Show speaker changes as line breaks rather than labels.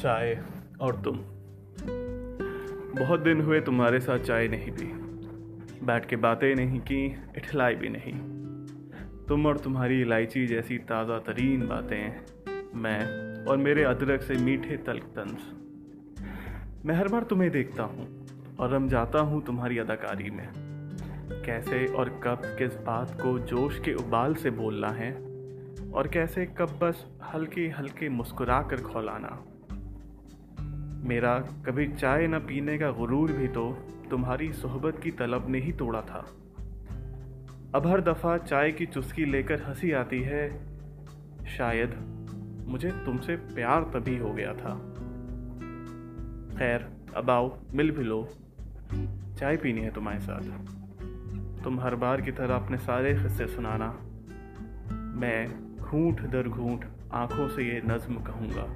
چائے۔ اور تم؟ بہت دن ہوئے تمہارے ساتھ چائے نہیں پی۔ بیٹھ کے باتیں نہیں کی، اٹھلائی بھی نہیں۔ تم اور تمہاری الائچی جیسی تازہ ترین باتیں، میں اور میرے ادرک سے میٹھے تلک تنز۔ میں ہر بار تمہیں دیکھتا ہوں اور رم جاتا ہوں تمہاری اداکاری میں۔ کیسے اور کب کس بات کو جوش کے ابال سے بولنا ہے، اور کیسے کب بس ہلکی ہلکی مسکرا کر کھولانا۔ میرا کبھی چائے نہ پینے کا غرور بھی تو تمہاری صحبت کی طلب نے ہی توڑا تھا۔ اب ہر دفعہ چائے کی چسکی لے کر ہنسی آتی ہے۔ شاید مجھے تم سے پیار تبھی ہو گیا تھا۔ خیر، اب آؤ، مل بھی لو۔ چائے پینی ہے تمہارے ساتھ۔ تم ہر بار کی طرح اپنے سارے قصے سنانا۔ میں گھونٹ در گھونٹ آنکھوں سے یہ نظم کہوں گا۔